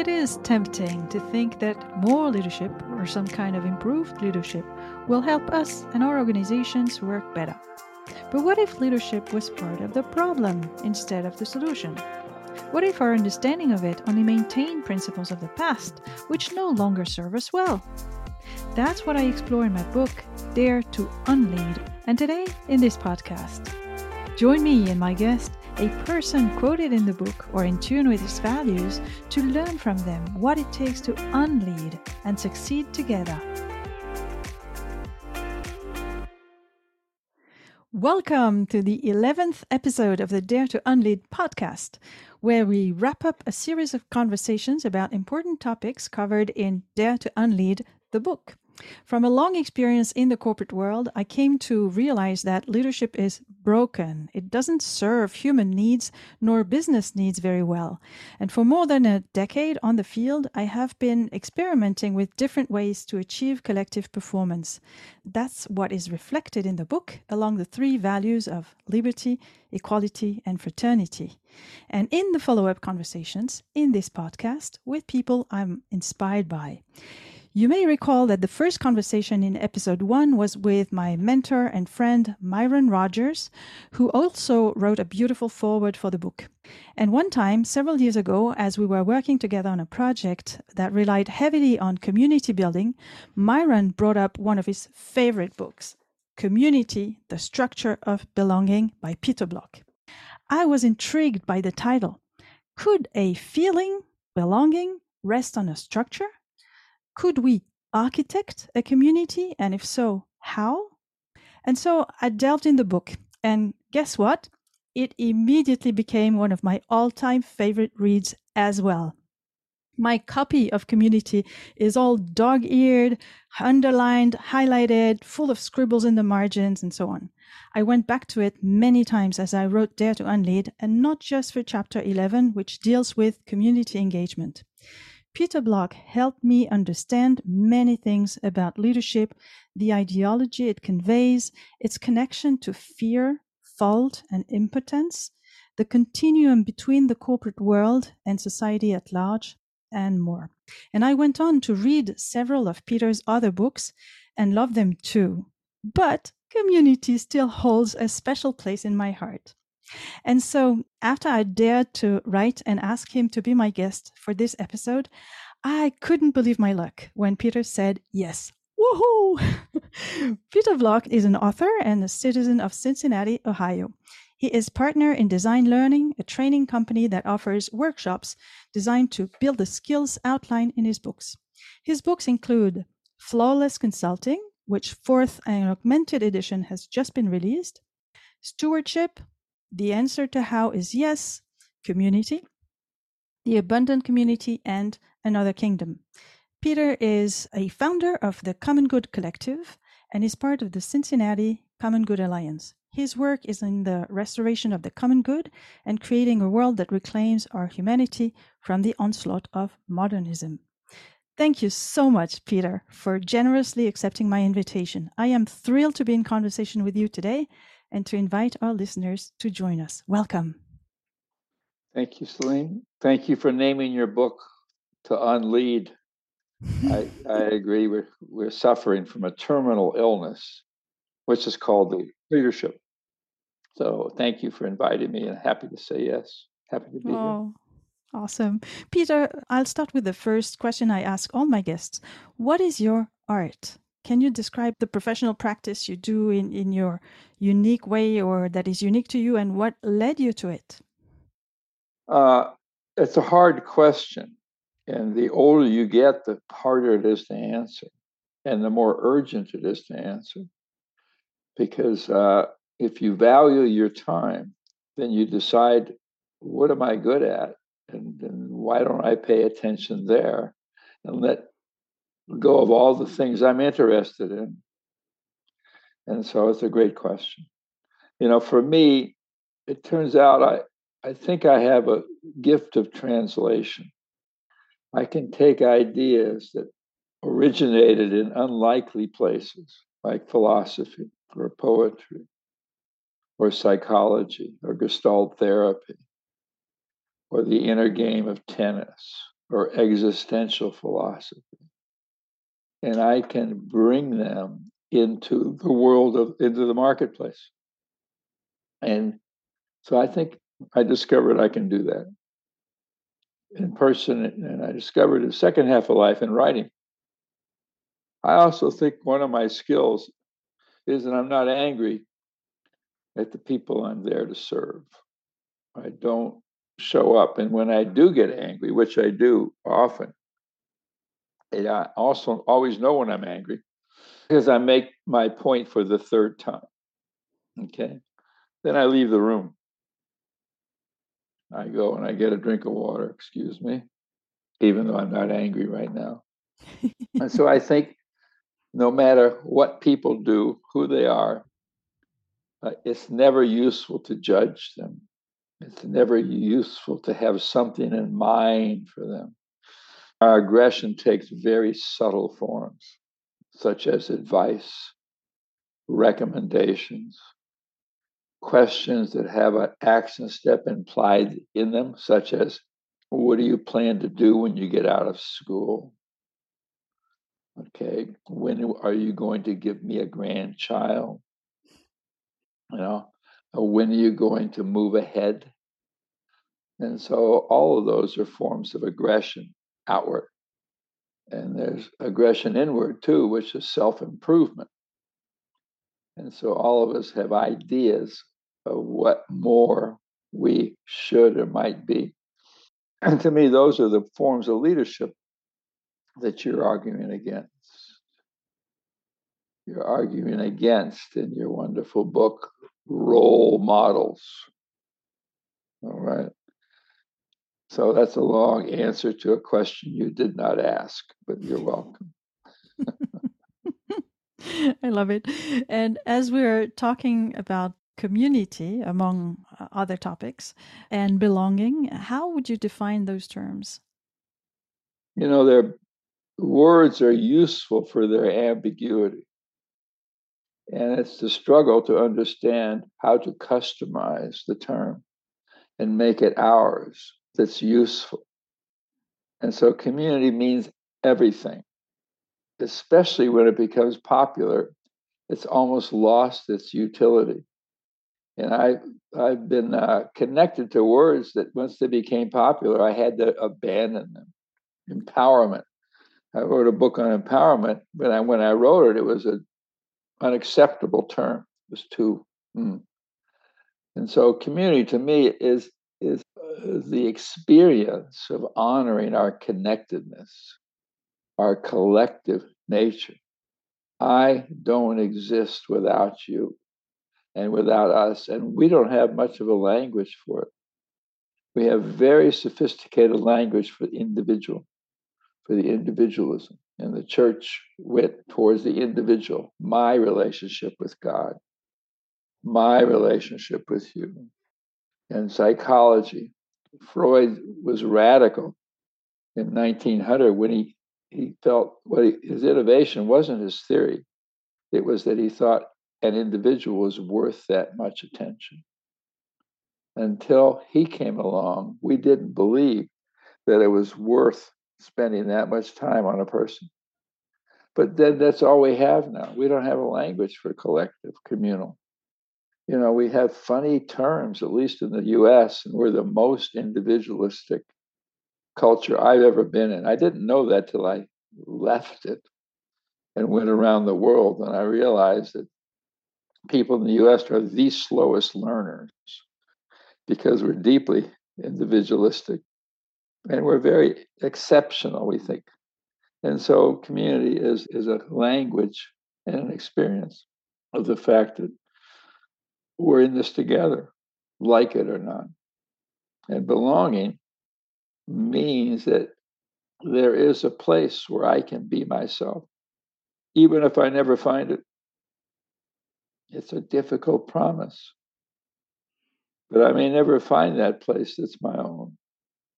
It is tempting to think that more leadership or some kind of improved leadership will help us and our organizations work better. But what if leadership was part of the problem instead of the solution? What if our understanding of it only maintained principles of the past, which no longer serve us well? That's what I explore in my book, Dare to Unlead, and today in this podcast. Join me and my guest, a person quoted in the book or in tune with his values, to learn from them what it takes to unlead and succeed together. Welcome to the 11th episode of the Dare to Unlead podcast, where we wrap up a series of conversations about important topics covered in Dare to Unlead, the book. From a long experience in the corporate world, I came to realize that leadership is broken. It doesn't serve human needs nor business needs very well. And for more than a decade on the field, I have been experimenting with different ways to achieve collective performance. That's what is reflected in the book along the three values of liberty, equality, and fraternity. And in the follow up conversations in this podcast with people I'm inspired by. You may recall that the first conversation in episode one was with my mentor and friend Myron Rogers, who also wrote a beautiful foreword for the book. And one time, several years ago, as we were working together on a project that relied heavily on community building, Myron brought up one of his favorite books, Community The Structure of Belonging by Peter Block. I was intrigued by the title. Could a feeling, belonging, rest on a structure? Could we architect a community? And if so, how? And so I delved in the book, and guess what? It immediately became one of my all time favorite reads as well. My copy of Community is all dog eared, underlined, highlighted, full of scribbles in the margins, and so on. I went back to it many times as I wrote Dare to Unlead, and not just for chapter 11, which deals with community engagement. Peter Block helped me understand many things about leadership, the ideology it conveys, its connection to fear, fault, and impotence, the continuum between the corporate world and society at large, and more. And I went on to read several of Peter's other books and love them too. But community still holds a special place in my heart. And so, after I dared to write and ask him to be my guest for this episode, I couldn't believe my luck when Peter said yes. Woohoo! Peter Block is an author and a citizen of Cincinnati, Ohio. He is partner in Designed Learning, a training company that offers workshops designed to build the skills outlined in his books. His books include Flawless Consulting, which fourth and augmented edition has just been released, Stewardship, the answer to how is yes, community, the abundant community, and another kingdom. Peter is a founder of the Common Good Collective and is part of the Cincinnati Common Good Alliance. His work is in the restoration of the common good and creating a world that reclaims our humanity from the onslaught of modernism. Thank you so much, Peter, for generously accepting my invitation. I am thrilled to be in conversation with you today and to invite our listeners to join us. Welcome. Thank you, Celine. Thank you for naming your book to unlead. I, I agree. We're, we're suffering from a terminal illness, which is called the leadership. So thank you for inviting me and happy to say yes. Happy to be oh, here. Awesome. Peter, I'll start with the first question I ask all my guests. What is your art? Can you describe the professional practice you do in, in your unique way or that is unique to you and what led you to it? Uh, it's a hard question. And the older you get, the harder it is to answer and the more urgent it is to answer. Because uh, if you value your time, then you decide, what am I good at? And, and why don't I pay attention there? And let go of all the things I'm interested in? And so it's a great question. You know, for me, it turns out I, I think I have a gift of translation. I can take ideas that originated in unlikely places, like philosophy or poetry or psychology or gestalt therapy or the inner game of tennis or existential philosophy. And I can bring them into the world of into the marketplace. And so I think I discovered I can do that in person, and I discovered the second half of life in writing. I also think one of my skills is that I'm not angry at the people I'm there to serve. I don't show up. And when I do get angry, which I do often, I also always know when I'm angry because I make my point for the third time. Okay. Then I leave the room. I go and I get a drink of water, excuse me, even though I'm not angry right now. and so I think no matter what people do, who they are, uh, it's never useful to judge them. It's never useful to have something in mind for them. Our aggression takes very subtle forms, such as advice, recommendations, questions that have an action step implied in them, such as, What do you plan to do when you get out of school? Okay, when are you going to give me a grandchild? You know, when are you going to move ahead? And so all of those are forms of aggression outward. And there's aggression inward too, which is self improvement. And so all of us have ideas of what more we should or might be. And to me, those are the forms of leadership that you're arguing against. You're arguing against in your wonderful book, Role Models. All right. So that's a long answer to a question you did not ask, but you're welcome. I love it. And as we're talking about community, among uh, other topics, and belonging, how would you define those terms? You know, their words are useful for their ambiguity. And it's the struggle to understand how to customize the term and make it ours that's useful. And so community means everything, especially when it becomes popular. It's almost lost its utility. And I, I've been uh, connected to words that once they became popular, I had to abandon them. Empowerment. I wrote a book on empowerment, but I, when I wrote it, it was an unacceptable term. It was too. Mm. And so, community to me is is the experience of honoring our connectedness, our collective nature. I don't exist without you and without us, and we don't have much of a language for it. We have very sophisticated language for the individual, for the individualism. And the church went towards the individual, my relationship with God, my relationship with you. And psychology, Freud was radical in 1900 when he, he felt what well, his innovation wasn't his theory, it was that he thought an individual was worth that much attention. Until he came along, we didn't believe that it was worth spending that much time on a person. But then that's all we have now. We don't have a language for collective, communal you know, we have funny terms, at least in the US, and we're the most individualistic culture I've ever been in. I didn't know that till I left it and went around the world. And I realized that people in the US are the slowest learners because we're deeply individualistic and we're very exceptional, we think. And so community is, is a language and an experience of the fact that we're in this together, like it or not. And belonging means that there is a place where I can be myself, even if I never find it. It's a difficult promise. But I may never find that place that's my own.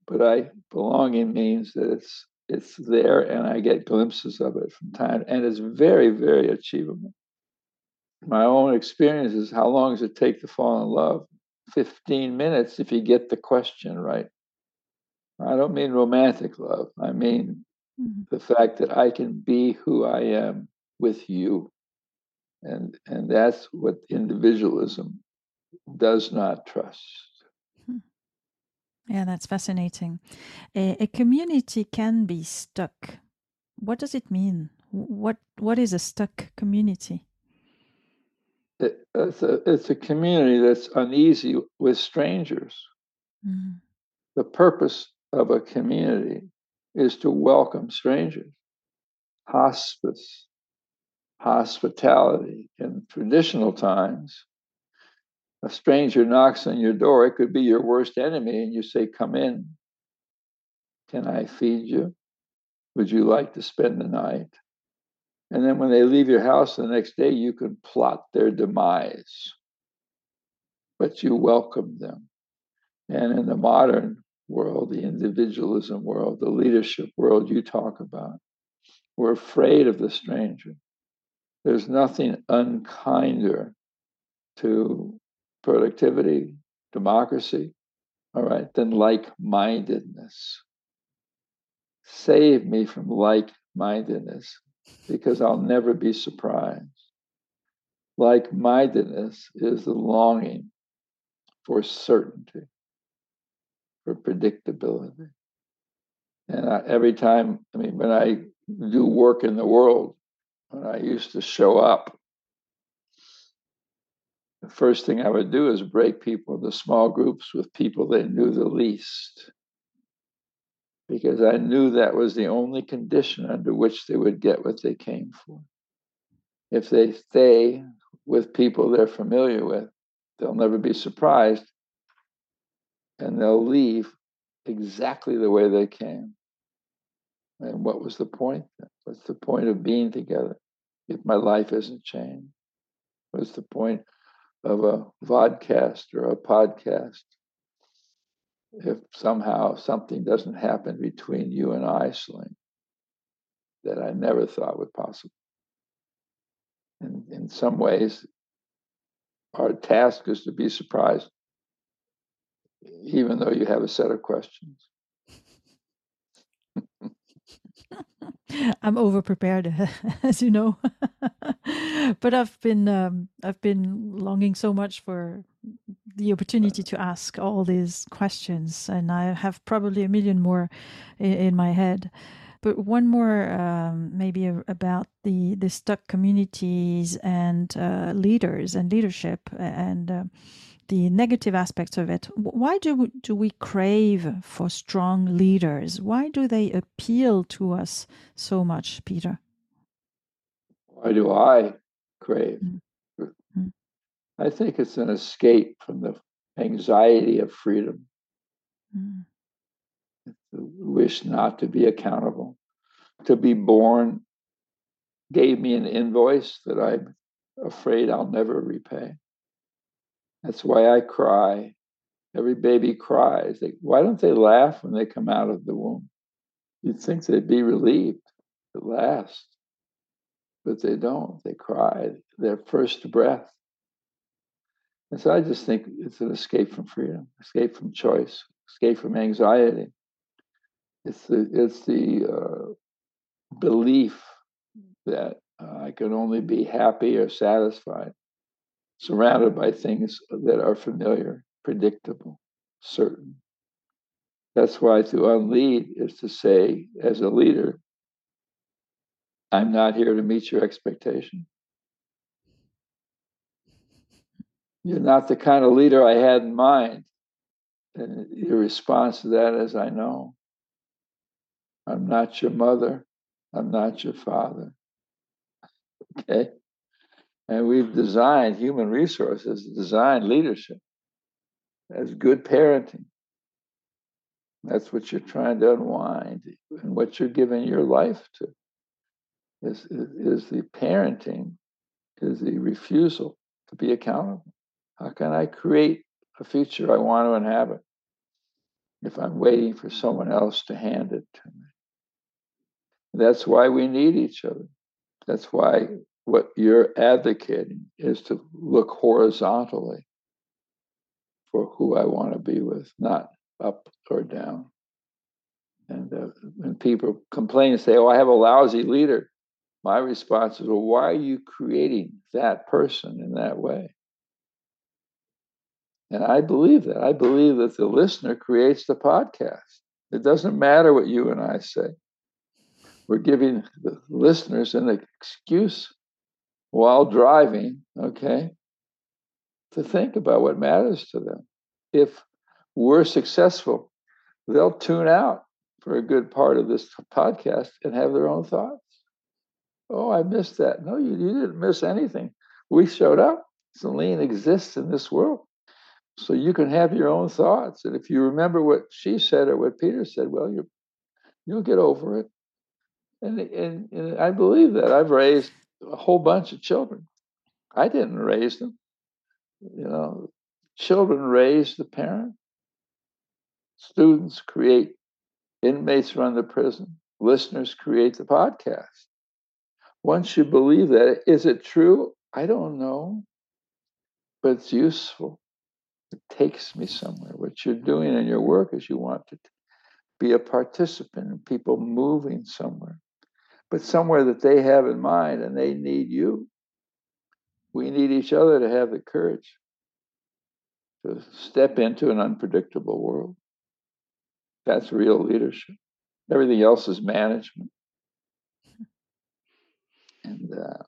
But I belonging means that it's it's there and I get glimpses of it from time and it's very, very achievable my own experience is how long does it take to fall in love? 15 minutes if you get the question right. I don't mean romantic love. I mean mm-hmm. the fact that I can be who I am with you. And and that's what individualism does not trust. Hmm. Yeah, that's fascinating. A, a, community can be stuck. What does it mean? What what is a stuck community? It, it's a it's a community that's uneasy with strangers. Mm. The purpose of a community is to welcome strangers. Hospice, hospitality. In traditional times, a stranger knocks on your door, it could be your worst enemy, and you say, Come in. Can I feed you? Would you like to spend the night? And then when they leave your house the next day, you can plot their demise. But you welcome them. And in the modern world, the individualism world, the leadership world you talk about, we're afraid of the stranger. There's nothing unkinder to productivity, democracy, all right, than like mindedness. Save me from like mindedness because I'll never be surprised. Like mindedness is the longing for certainty, for predictability. And I, every time, I mean, when I do work in the world, when I used to show up, the first thing I would do is break people into small groups with people they knew the least. Because I knew that was the only condition under which they would get what they came for. If they stay with people they're familiar with, they'll never be surprised and they'll leave exactly the way they came. And what was the point? What's the point of being together if my life isn't changed? What's the point of a vodcast or a podcast if somehow something doesn't happen between you and I, Celine, that I never thought would possible. And in some ways, our task is to be surprised, even though you have a set of questions. I'm over prepared, as you know. but I've been um, I've been longing so much for the opportunity to ask all these questions, and I have probably a million more in, in my head. But one more, um, maybe about the the stuck communities and uh, leaders and leadership and. Uh, the negative aspects of it. Why do do we crave for strong leaders? Why do they appeal to us so much, Peter? Why do I crave? Mm-hmm. I think it's an escape from the anxiety of freedom. Mm. the wish not to be accountable. To be born gave me an invoice that I'm afraid I'll never repay. That's why I cry. Every baby cries. They, why don't they laugh when they come out of the womb? You'd think they'd be relieved at last, but they don't. They cry their first breath. And so I just think it's an escape from freedom, escape from choice, escape from anxiety. It's the it's the uh, belief that uh, I can only be happy or satisfied surrounded by things that are familiar, predictable, certain. That's why to unlead is to say, as a leader, I'm not here to meet your expectation. You're not the kind of leader I had in mind. And your response to that is, I know. I'm not your mother. I'm not your father. Okay? And we've designed human resources, designed leadership as good parenting. That's what you're trying to unwind and what you're giving your life to is, is the parenting, is the refusal to be accountable. How can I create a future I want to inhabit if I'm waiting for someone else to hand it to me? That's why we need each other. That's why what you're advocating is to look horizontally for who I want to be with, not up or down. And uh, when people complain and say, "Oh, I have a lousy leader," my response is, "Well, why are you creating that person in that way?" And I believe that. I believe that the listener creates the podcast. It doesn't matter what you and I say. We're giving the listeners an excuse while driving, okay, to think about what matters to them. If we're successful, they'll tune out for a good part of this podcast and have their own thoughts. Oh, I missed that. No, you, you didn't miss anything. We showed up. Celine exists in this world. So you can have your own thoughts. And if you remember what she said or what Peter said, well, you you'll get over it. And, and, and I believe that. I've raised a whole bunch of children. I didn't raise them. You know, children raise the parent. Students create, inmates run the prison, listeners create the podcast. Once you believe that, is it true? I don't know, but it's useful. It takes me somewhere. What you're doing in your work is you want to be a participant in people moving somewhere, but somewhere that they have in mind and they need you. We need each other to have the courage to step into an unpredictable world. That's real leadership. Everything else is management. And uh,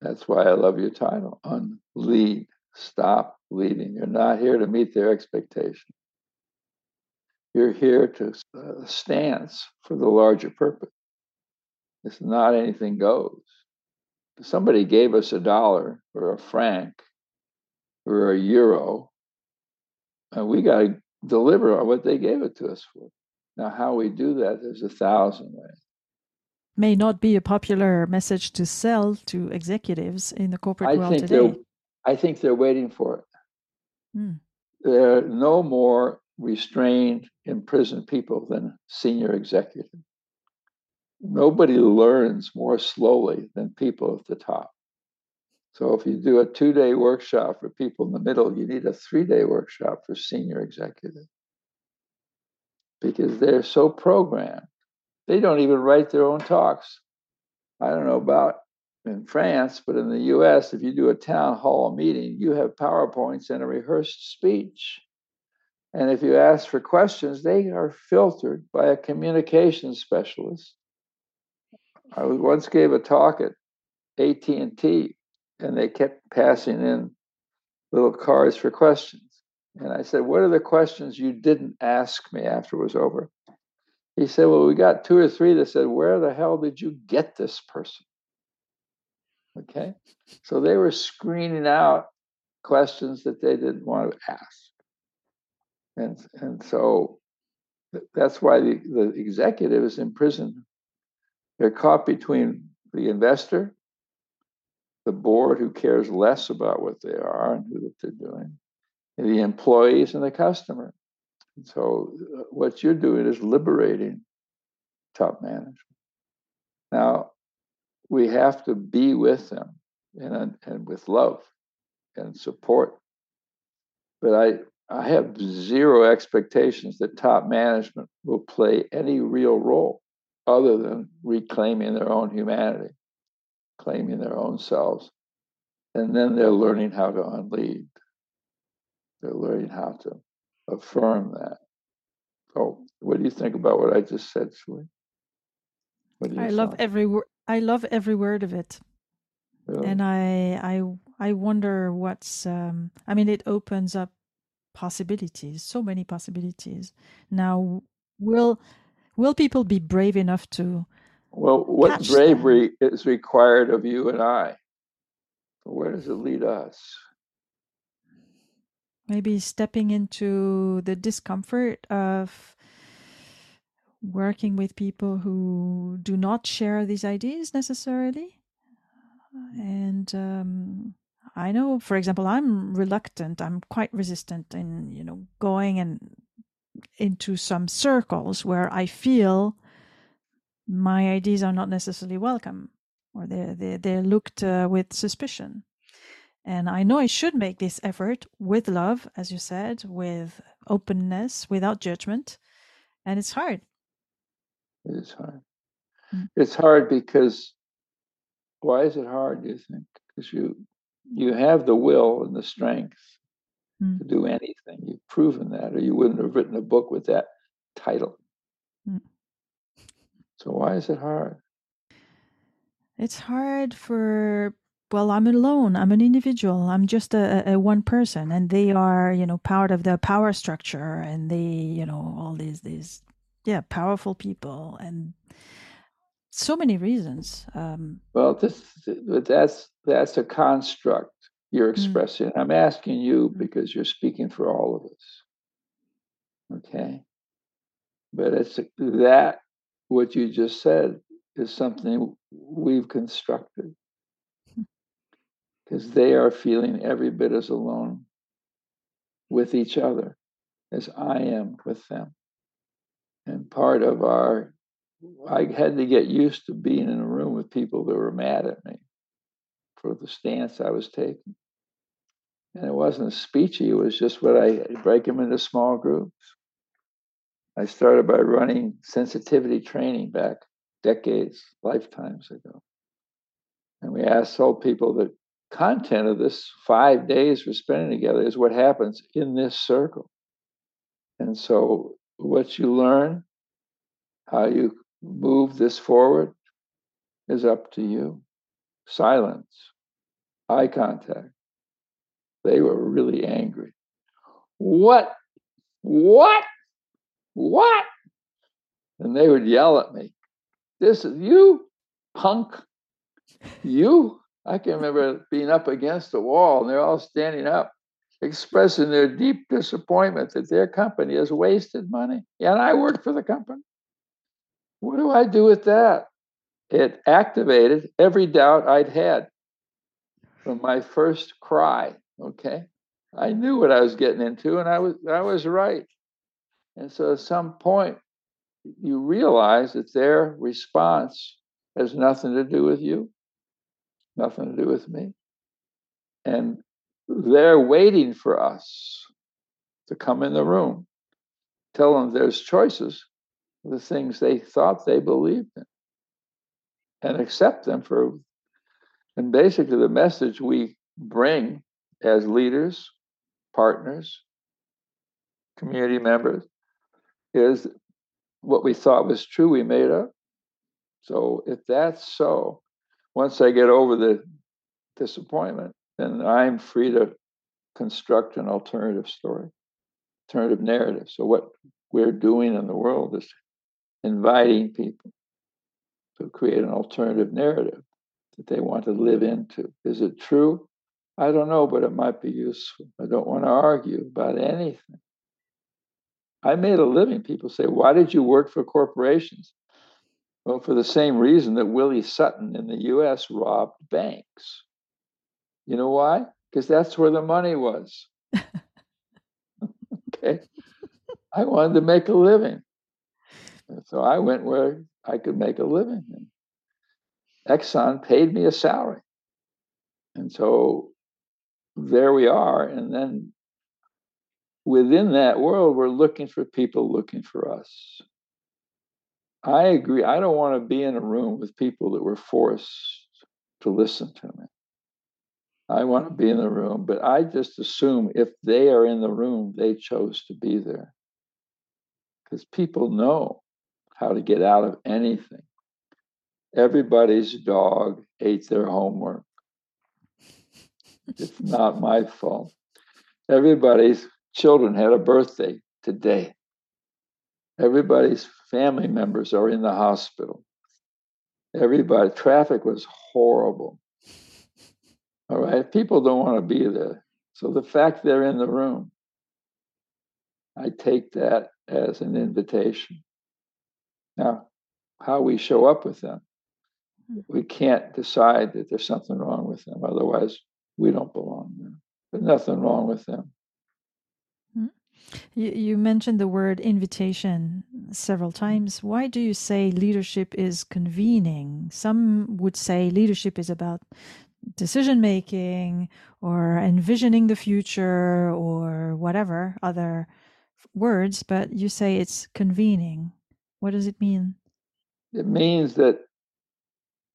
that's why I love your title, Unlead. Stop leading. You're not here to meet their expectation. You're here to uh, stance for the larger purpose. It's not anything goes. If somebody gave us a dollar or a franc or a euro, and we got to deliver on what they gave it to us for. Now, how we do that, there's a thousand ways. May not be a popular message to sell to executives in the corporate I world think today. I think they're waiting for it. Mm. There are no more restrained, imprisoned people than senior executives. Nobody learns more slowly than people at the top. So if you do a two day workshop for people in the middle, you need a three day workshop for senior executives because they're so programmed. They don't even write their own talks. I don't know about in France, but in the US, if you do a town hall meeting, you have PowerPoints and a rehearsed speech. And if you ask for questions, they are filtered by a communication specialist. I once gave a talk at AT&T and they kept passing in little cards for questions. And I said, What are the questions you didn't ask me after it was over? He said, Well, we got two or three that said, Where the hell did you get this person? Okay. So they were screening out questions that they didn't want to ask. And, and so that's why the, the executive is in prison. They're caught between the investor, the board who cares less about what they are and who they're doing, the employees and the customer. And so uh, what you're doing is liberating top management. Now, we have to be with them and, and with love and support. But I, I have zero expectations that top management will play any real role other than reclaiming their own humanity, claiming their own selves. And then they're learning how to unlead. They're learning how to affirm that. So, what do you think about what I just said, Shui? I love every word. I love every word of it, Really? and I I I wonder what's. Um, I mean, it opens up possibilities, so many possibilities. Now, will will people be brave enough to? Well, what bravery is required of you and I? Where does it lead us? maybe stepping into the discomfort of working with people who do not share these ideas necessarily. And um, I know, for example, I'm reluctant. I'm quite resistant in you know going and into some circles where I feel my ideas are not necessarily welcome or they're they're, they're looked uh, with suspicion. And I know I should make this effort with love, as you said, with openness, without judgment. And it's hard. It is hard. Mm. It's hard because why is it hard, do you think? Because you you have the will and the strength mm. to do anything. You've proven that, or you wouldn't have written a book with that title. Mm. So why is it hard? It's hard for well, I'm alone. I'm an individual. I'm just a, a, one person, and they are, you know, part of the power structure, and they, you know, all these these, yeah, powerful people, and so many reasons. Um, well, this, but that's that's a construct you're mm. expressing. Mm. I'm asking you mm. because you're speaking for all of us. Okay, but it's that what you just said is something we've constructed because they are feeling every bit as alone with each other as I am with them. And part of our, I had to get used to being in a room with people that were mad at me for the stance I was taking. And it wasn't speechy, it was just what I break them into small groups. I started by running sensitivity training back decades, lifetimes ago. And we asked old people the content of this five days we're spending together is what happens in this circle. And so, what you learn, how you move this forward, is up to you. Silence, eye contact. They were really angry. What? What? What? And they would yell at me. This is you, punk. You. I can remember being up against the wall and they're all standing up, expressing their deep disappointment that their company has wasted money. And I work for the company. What do I do with that? It activated every doubt I'd had from my first cry. Okay. I knew what I was getting into and I was I was right. And so at some point, you realize that their response has nothing to do with you, nothing to do with me. And they're waiting for us to come in the room, tell them there's choices, the things they thought they believed in, and accept them for. And basically, the message we bring as leaders, partners, community members is what we thought was true, we made up. So if that's so, once I get over the disappointment, then I'm free to construct an alternative story, alternative narrative. So what we're doing in the world is inviting people to create an alternative narrative that they want to live into. Is it true? I don't know, but it might be useful. I don't want to argue about anything. I made a living. People say, Why did you work for corporations? Well, for the same reason that Willie Sutton in the US robbed banks. You know why? Because that's where the money was. okay. I wanted to make a living. So I went where I could make a living. And Exxon paid me a salary. And so there we are. And then within that world, we're looking for people looking for us. I agree. I don't want to be in a room with people that were forced to listen to me. I want to be in the room, but I just assume if they are in the room, they chose to be there. Because people know how to get out of anything. Everybody's dog ate their homework. It's not my fault. Everybody's children had a birthday today. Everybody's family members are in the hospital. Everybody, traffic was horrible. All right, people don't want to be there. So the fact they're in the room, I take that as an invitation. Now, how we show up with them, hmm. we can't decide that there's something wrong with them. Otherwise, we don't belong there. There's nothing wrong with them. Hmm. You, you mentioned the word invitation several hmm. times. Why do you say leadership is convening? Some would say leadership is about decision making or envisioning the future or whatever other words, but you say it's convening. What does it mean? It means that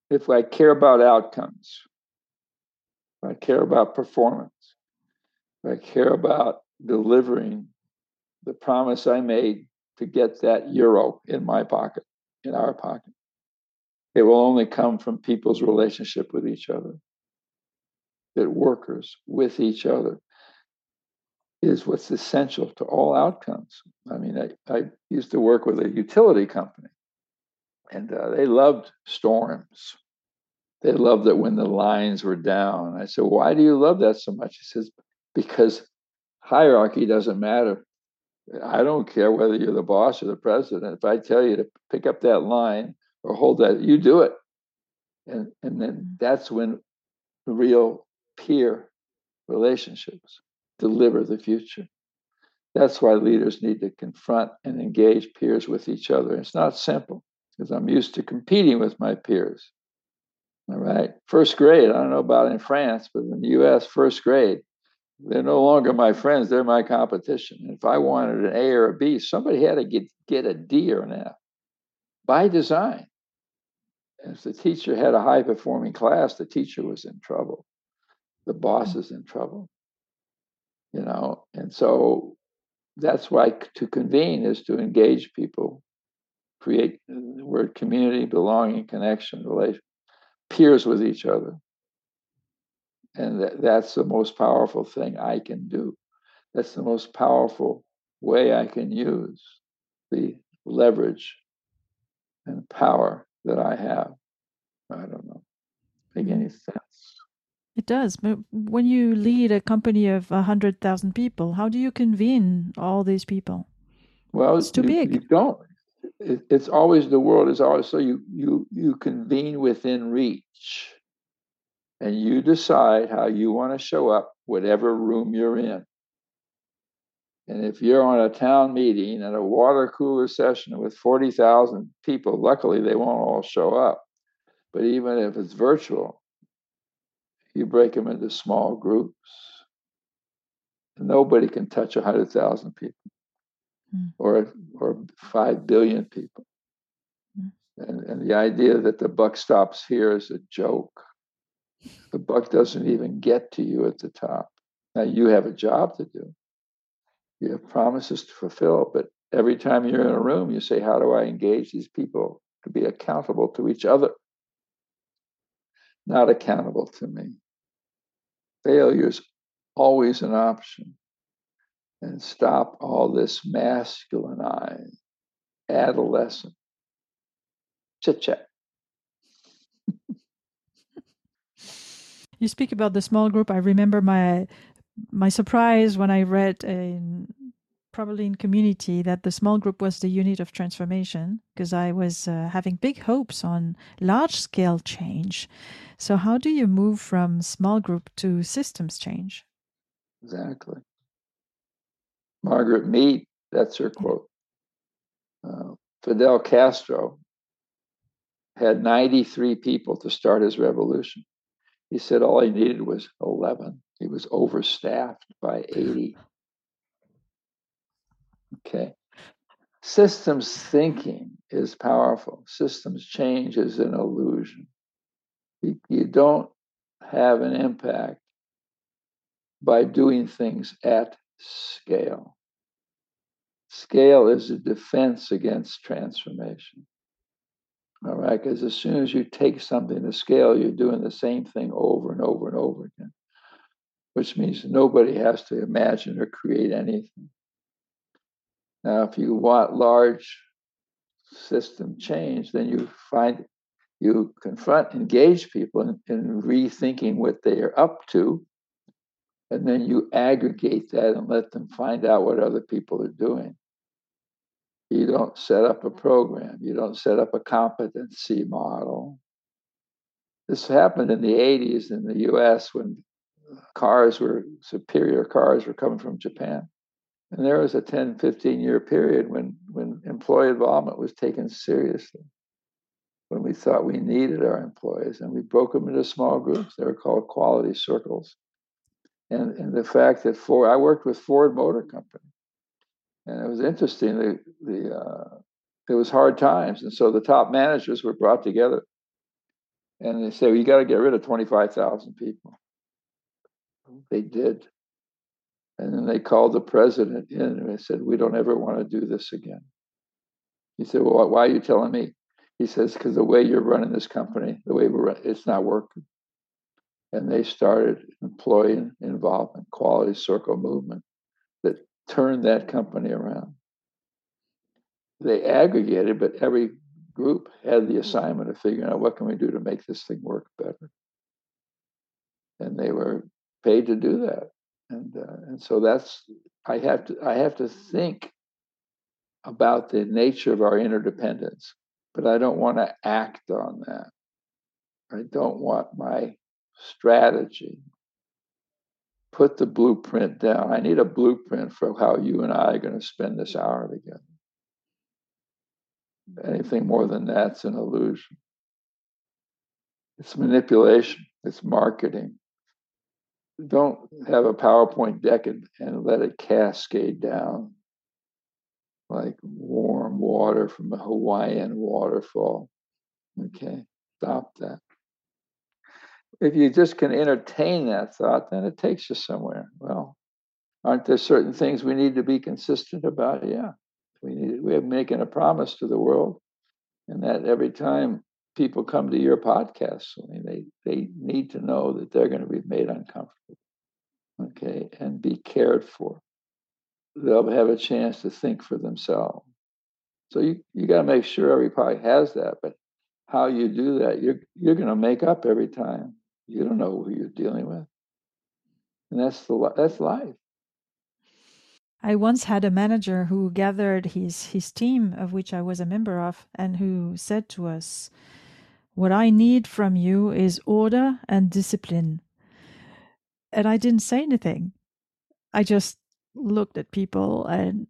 if I care about outcomes, I care about performance, I care about delivering the promise I made to get that euro in my pocket, in our pocket, it will only come from people's relationship with each other. That workers with each other is what's essential to all outcomes. I mean, I, I used to work with a utility company, and uh, they loved storms. They loved it when the lines were down. I said, Why do you love that so much? He says, Because hierarchy doesn't matter. I don't care whether you're the boss or the president. If I tell you to pick up that line or hold that, you do it. And, and then that's when the real peer relationships deliver the future. That's why leaders need to confront and engage peers with each other. It's not simple because I'm used to competing with my peers. All right. First grade, I don't know about in France, but in the US, first grade, they're no longer my friends, they're my competition. if I wanted an A or a B, somebody had to get, get a D or an F by design. If the teacher had a high performing class, the teacher was in trouble. The boss mm. is in trouble you know and so that's why to convene is to engage people create uh, the word community belonging connection relation peers with each other. And that, that's the most powerful thing i can do. That's the most powerful way i can use the leverage and power that i have. I don't know. Make mm. any sense it does. But when you lead a company of 100,000 people, how do you convene all these people? Well, it's too you, big. You don't. It, it's always the world is always so you you you convene within reach, and you decide how you want to show up, whatever room you're in. And if you're on a town meeting at a water cooler session with 40,000 people, luckily they won't all show up. But even if it's virtual, you break them into small groups. Nobody can touch 100,000 people mm. or, or 5 billion people. Mm. And, and the idea that the buck stops here is a joke. The buck doesn't even get to you at the top. Now, you have a job to do, you have promises to fulfill, but every time you're in a room, you say, How do I engage these people to be accountable to each other? Not accountable to me failure is always an option. And stop all this masculinized adolescent chit chat. you speak about the small group. I remember my my surprise when I read in probably in community that the small group was the unit of transformation because I was uh, having big hopes on large scale change. So, how do you move from small group to systems change? Exactly. Margaret Mead, that's her quote. Uh, Fidel Castro had 93 people to start his revolution. He said all he needed was 11. He was overstaffed by 80. Okay. Systems thinking is powerful. Systems change is an illusion. You, don't have an impact by doing things at scale. Scale is a defense against transformation. All right, because as soon as you take something to scale, you're doing the same thing over and over and over again, which means nobody has to imagine or create anything. Now, if you want large system change, then you find you confront, engage people in, in rethinking what they are up to, and then you aggregate that and let them find out what other people are doing. You don't set up a program, you don't set up a competency model. This happened in the 80s in the US when cars were superior cars were coming from Japan. And there was a 10, 15 year period when, when employee involvement was taken seriously, when we thought we needed our employees. And we broke them into small groups. They were called quality circles. And, and the fact that Ford, I worked with Ford Motor Company. And it was interesting. The, the uh, it was hard times. And so the top managers were brought together and they said, well, you got to get rid of 25,000 people. They did. And then they called the president in and they said, we don't ever want to do this again. He said, well, why are you telling me? He says, because the way you're running this company, the way we're running, it's not working. And they started employee involvement, quality circle movement that turned that company around. They aggregated, but every group had the assignment of figuring out what can we do to make this thing work better. And they were paid to do that. And, uh, and so that's I have to I have to think about the nature of our interdependence, but I don't want to act on that. I don't want my strategy. Put the blueprint down. I need a blueprint for how you and I are going to spend this hour together. Anything more than that's an illusion. It's manipulation, it's marketing. Don't have a PowerPoint deck and, and let it cascade down like warm water from a Hawaiian waterfall. Okay, stop that. If you just can entertain that thought, then it takes you somewhere. Well, aren't there certain things we need to be consistent about? Yeah, we need. We're making a promise to the world, and that every time people come to your podcast, I mean, they they need to know that they're going to be made uncomfortable, okay, and be cared for they'll have a chance to think for themselves. So you, you got to make sure every everybody has that. But how you do that, you're you're going to make up every time. You don't know who you're dealing with, and that's the that's life. I once had a manager who gathered his his team, of which I was a member of, and who said to us, "What I need from you is order and discipline." And I didn't say anything. I just looked at people and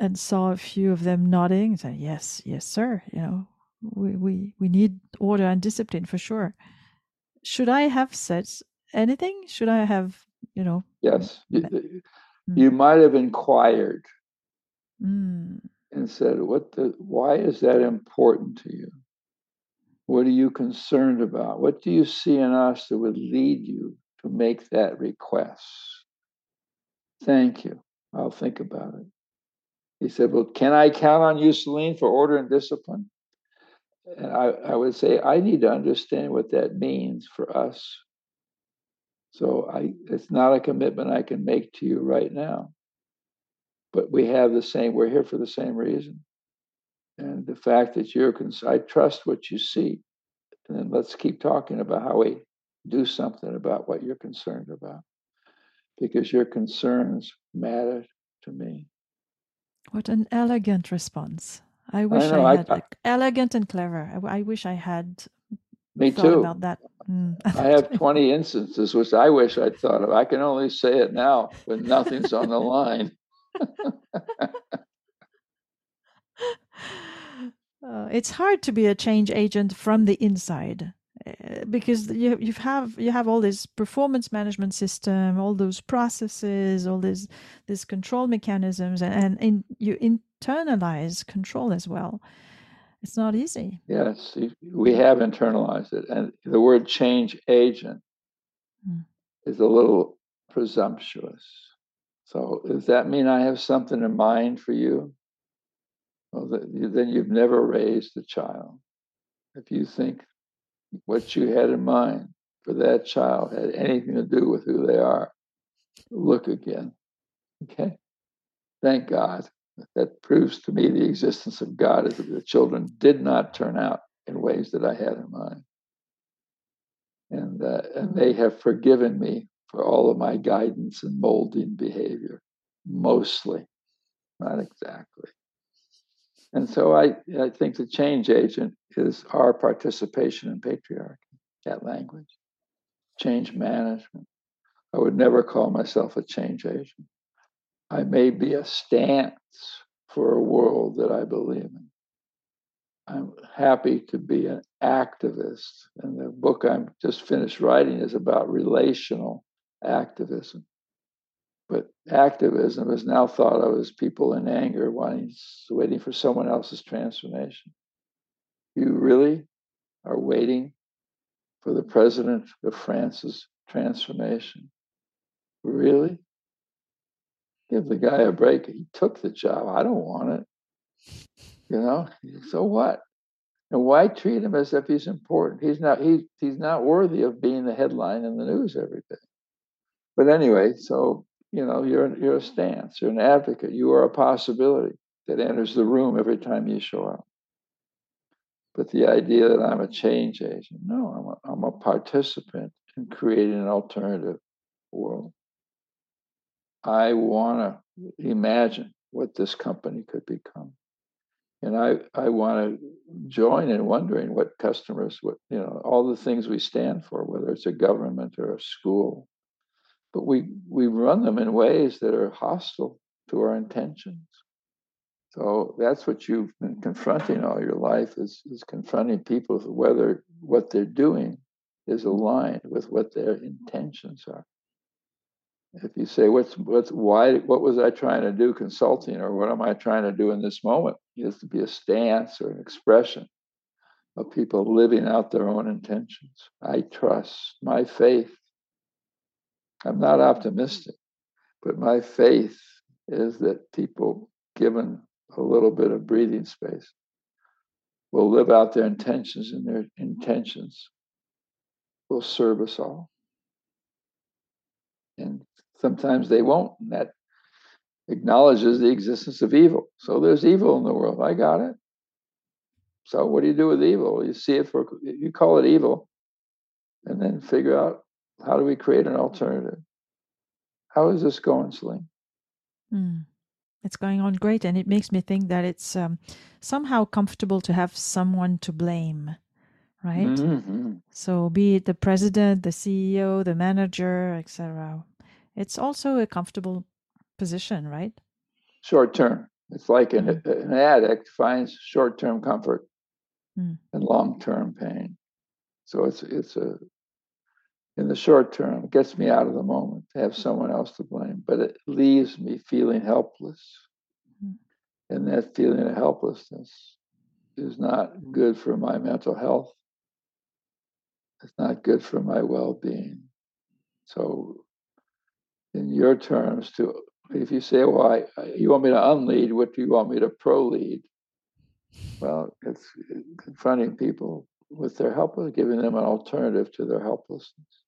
and saw a few of them nodding and said, Yes, yes, sir. You know, we, we, we need order and discipline for sure. Should I have said anything? Should I have, you know? Yes. You, mm. you might have inquired mm. and said, What the why is that important to you? What are you concerned about? What do you see in us that would lead you to make that request? Thank you. I'll think about it. He said, Well, can I count on you, Celine, for order and discipline? And I, I would say, I need to understand what that means for us. So I it's not a commitment I can make to you right now. But we have the same, we're here for the same reason. And the fact that you're concerned, I trust what you see. And then let's keep talking about how we do something about what you're concerned about because your concerns matter to me. What an elegant response. I wish I, know, I had I, elegant and clever. I, I, wish I had me too about that. Mm. I have 20 instances which I wish I'd thought of. I can only say it now when nothing's on the line. uh, it's hard to be a change agent from the inside. Uh, because you you have you have all this performance management system, all those processes, all these these control mechanisms, and, and in, you internalize control as well. It's not easy. Yes, we have internalized it, and the word change agent hmm. is a little presumptuous. So, does that mean I have something in mind for you? Well, then you've never raised a child. If you think what you had in mind for that child had anything to do with who they are, look again. Okay? Thank God. That proves to me the existence of God is that the children did not turn out in ways that I had in mind. And, uh, and they have forgiven me for all of my guidance and molding behavior, mostly, not exactly. And so I, I think the change agent is our participation in patriarchy, that language, change management. I would never call myself a change agent. I may be a stance for a world that I believe in. I'm happy to be an activist. And the book I'm just finished writing is about relational activism. But activism is now thought of as people in anger wanting, waiting for someone else's transformation. You really are waiting for the president of France's transformation. Really? Give the guy a break. He took the job. I don't want it. You know, so what? And why treat him as if he's important? He's not he, he's not worthy of being the headline in the news every day. But anyway, so you know, you're you're a stance, you're an advocate, you are a possibility that enters the room every time you show up. But the idea that I'm a change agent, no, I'm a, I'm a participant in creating an alternative world. I want to imagine what this company could become. And I, I want to join in wondering what customers, what, you know, all the things we stand for, whether it's a government or a school. But we, we run them in ways that are hostile to our intentions. So that's what you've been confronting all your life is, is confronting people with whether what they're doing is aligned with what their intentions are. If you say, what's, what's, why, what was I trying to do consulting or what am I trying to do in this moment? It has to be a stance or an expression of people living out their own intentions. I trust my faith. I'm not optimistic, but my faith is that people, given a little bit of breathing space, will live out their intentions, and their intentions will serve us all. And sometimes they won't. And that acknowledges the existence of evil. So there's evil in the world. I got it. So what do you do with evil? You see it for you call it evil, and then figure out how do we create an alternative. How is this going, Celine? Mm. It's going on great, and it makes me think that it's um, somehow comfortable to have someone to blame, right? Mm-hmm. So, be it the president, the CEO, the manager, etc. It's also a comfortable position, right? Short term. It's like an, mm. an addict finds short term comfort mm. and long term pain. So it's it's a in the short term, it gets me out of the moment to have someone else to blame, but it leaves me feeling helpless. Mm. And that feeling of helplessness is not good for my mental health. It's not good for my well being. So, in your terms, to if you say, "Well, I, you want me to unlead, what do you want me to pro-lead?" Well, it's confronting people with their helplessness, giving them an alternative to their helplessness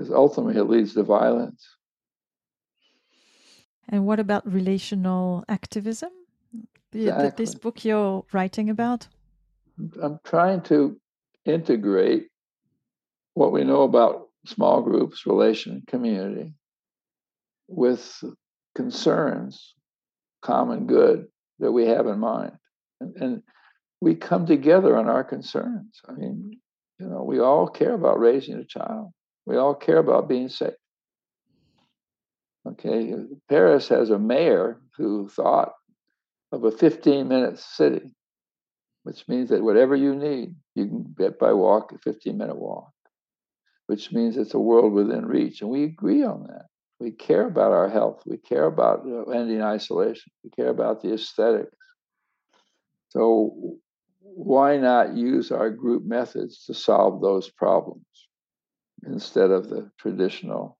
because ultimately it leads to violence. And what about relational activism? Exactly. This book you're writing about? I'm trying to integrate what we know about small groups, relation, community with concerns, common good that we have in mind. And, and we come together on our concerns. I mean, you know, we all care about raising a child. We all care about being safe. Okay, Paris has a mayor who thought of a 15 minute city, which means that whatever you need, you can get by walk, a 15 minute walk, which means it's a world within reach. And we agree on that. We care about our health. We care about ending isolation. We care about the aesthetics. So, why not use our group methods to solve those problems? Instead of the traditional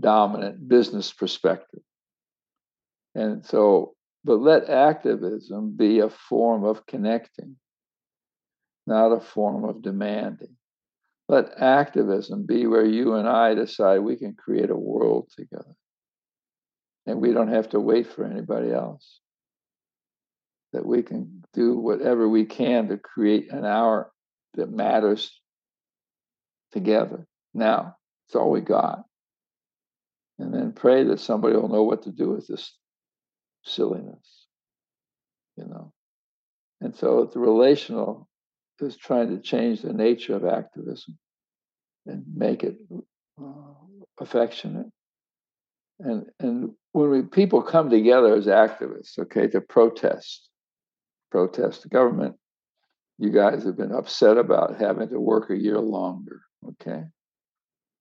dominant business perspective. And so, but let activism be a form of connecting, not a form of demanding. Let activism be where you and I decide we can create a world together. And we don't have to wait for anybody else. That we can do whatever we can to create an hour that matters together. Now, it's all we got. And then pray that somebody will know what to do with this silliness, you know. And so the relational is trying to change the nature of activism and make it uh, affectionate. And and when we people come together as activists, okay, to protest, protest the government, you guys have been upset about having to work a year longer, okay?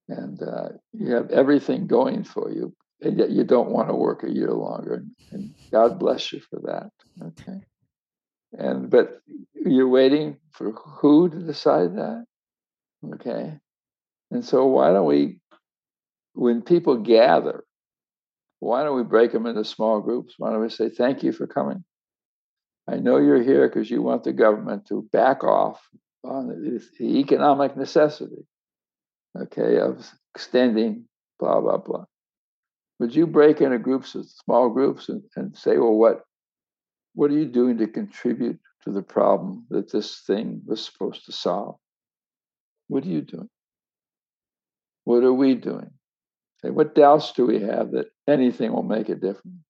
And uh, you have everything going for you, and yet you don't want to work a year longer. And God bless you for that. Okay. And but you're waiting for who to decide that? Okay. And so why don't we, when people gather, why don't we break them into small groups? Why don't we say, thank you for coming? I know you're here because you want the government to back off on the, economic necessity, okay, of extending blah, blah, blah. Would you break into groups of small groups and, and say, well, what what are you doing to contribute to the problem that this thing was supposed to solve? What are you doing? What are we doing? Okay, what doubts do we have that anything will make a difference?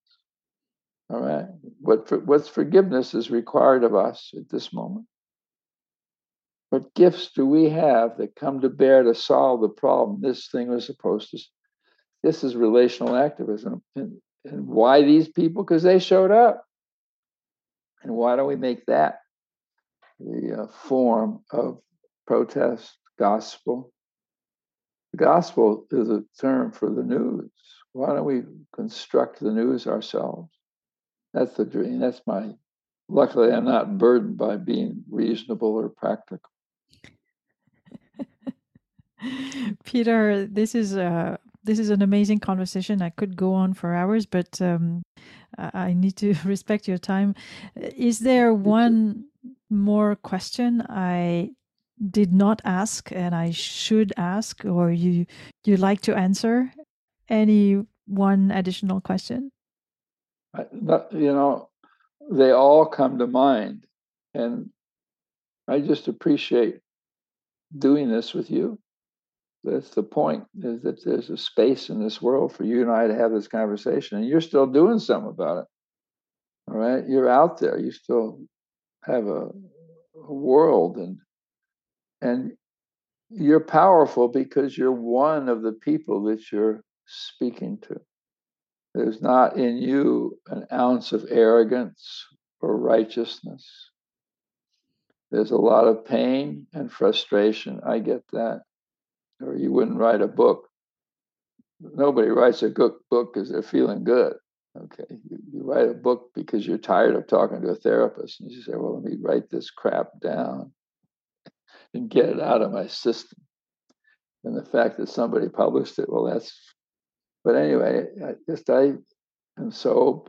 All right. What for, what's forgiveness is required of us at this moment? What gifts do we have that come to bear to solve the problem this thing was supposed to? This is relational activism. And, and why these people? Because they showed up. And why don't we make that the uh, form of protest, gospel? The gospel is a term for the news. Why don't we construct the news ourselves? That's the dream. That's my. Luckily, I'm not burdened by being reasonable or practical. Peter, this is a this is an amazing conversation. I could go on for hours, but um, I need to respect your time. Is there one more question I did not ask and I should ask, or you you like to answer? Any one additional question? you know, they all come to mind. And I just appreciate doing this with you. That's the point, is that there's a space in this world for you and I to have this conversation. And you're still doing something about it. All right. You're out there. You still have a, a world and and you're powerful because you're one of the people that you're speaking to. There's not in you an ounce of arrogance or righteousness. There's a lot of pain and frustration. I get that. Or you wouldn't write a book. Nobody writes a book because they're feeling good. Okay. You, you, write a book because you're tired of talking to a therapist. And you say, well, let me write this crap down and get it out of my system. And the fact that somebody published it, well, that's but anyway, I just I am so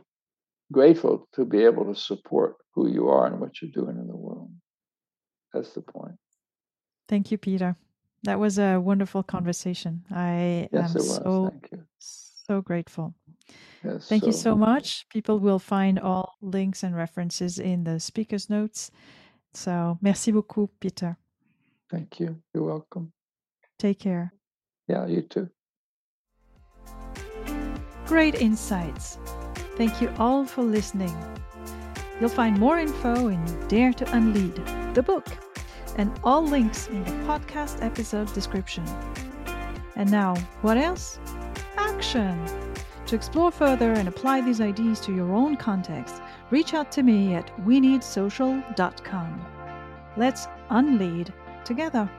grateful to be able to support who you are and what you're doing in the world. That's the point. Thank you, Peter. That was a wonderful conversation. I yes, am so so grateful. Yes, Thank so you so much. People will find all links and references in the speaker's notes. So, merci beaucoup, Peter. Thank you. You're welcome. Take care. Yeah, you too. Great insights. Thank you all for listening. You'll find more info in Dare to Unlead, the book, and all links in the podcast episode description. And now, what else? Action! To explore further and apply these ideas to your own context, reach out to me at weneedsocial.com. Let's unlead together.